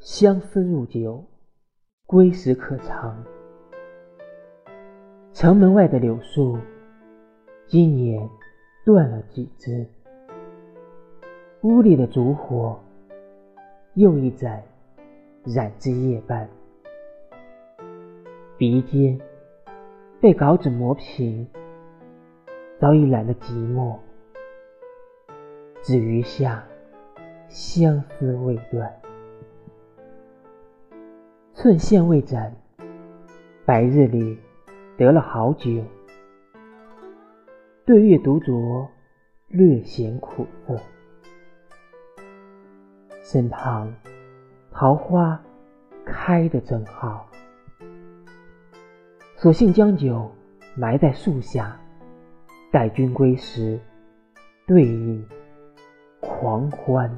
相思入酒，归时可长。城门外的柳树，今年断了几枝。屋里的烛火，又一盏燃至夜半。鼻尖被稿纸磨平，早已懒得寂寞，只余下相思未断。寸线未斩，白日里得了好酒，对月独酌，略显苦涩。身旁桃花开得正好。索性将酒埋在树下，待君归时，对饮狂欢。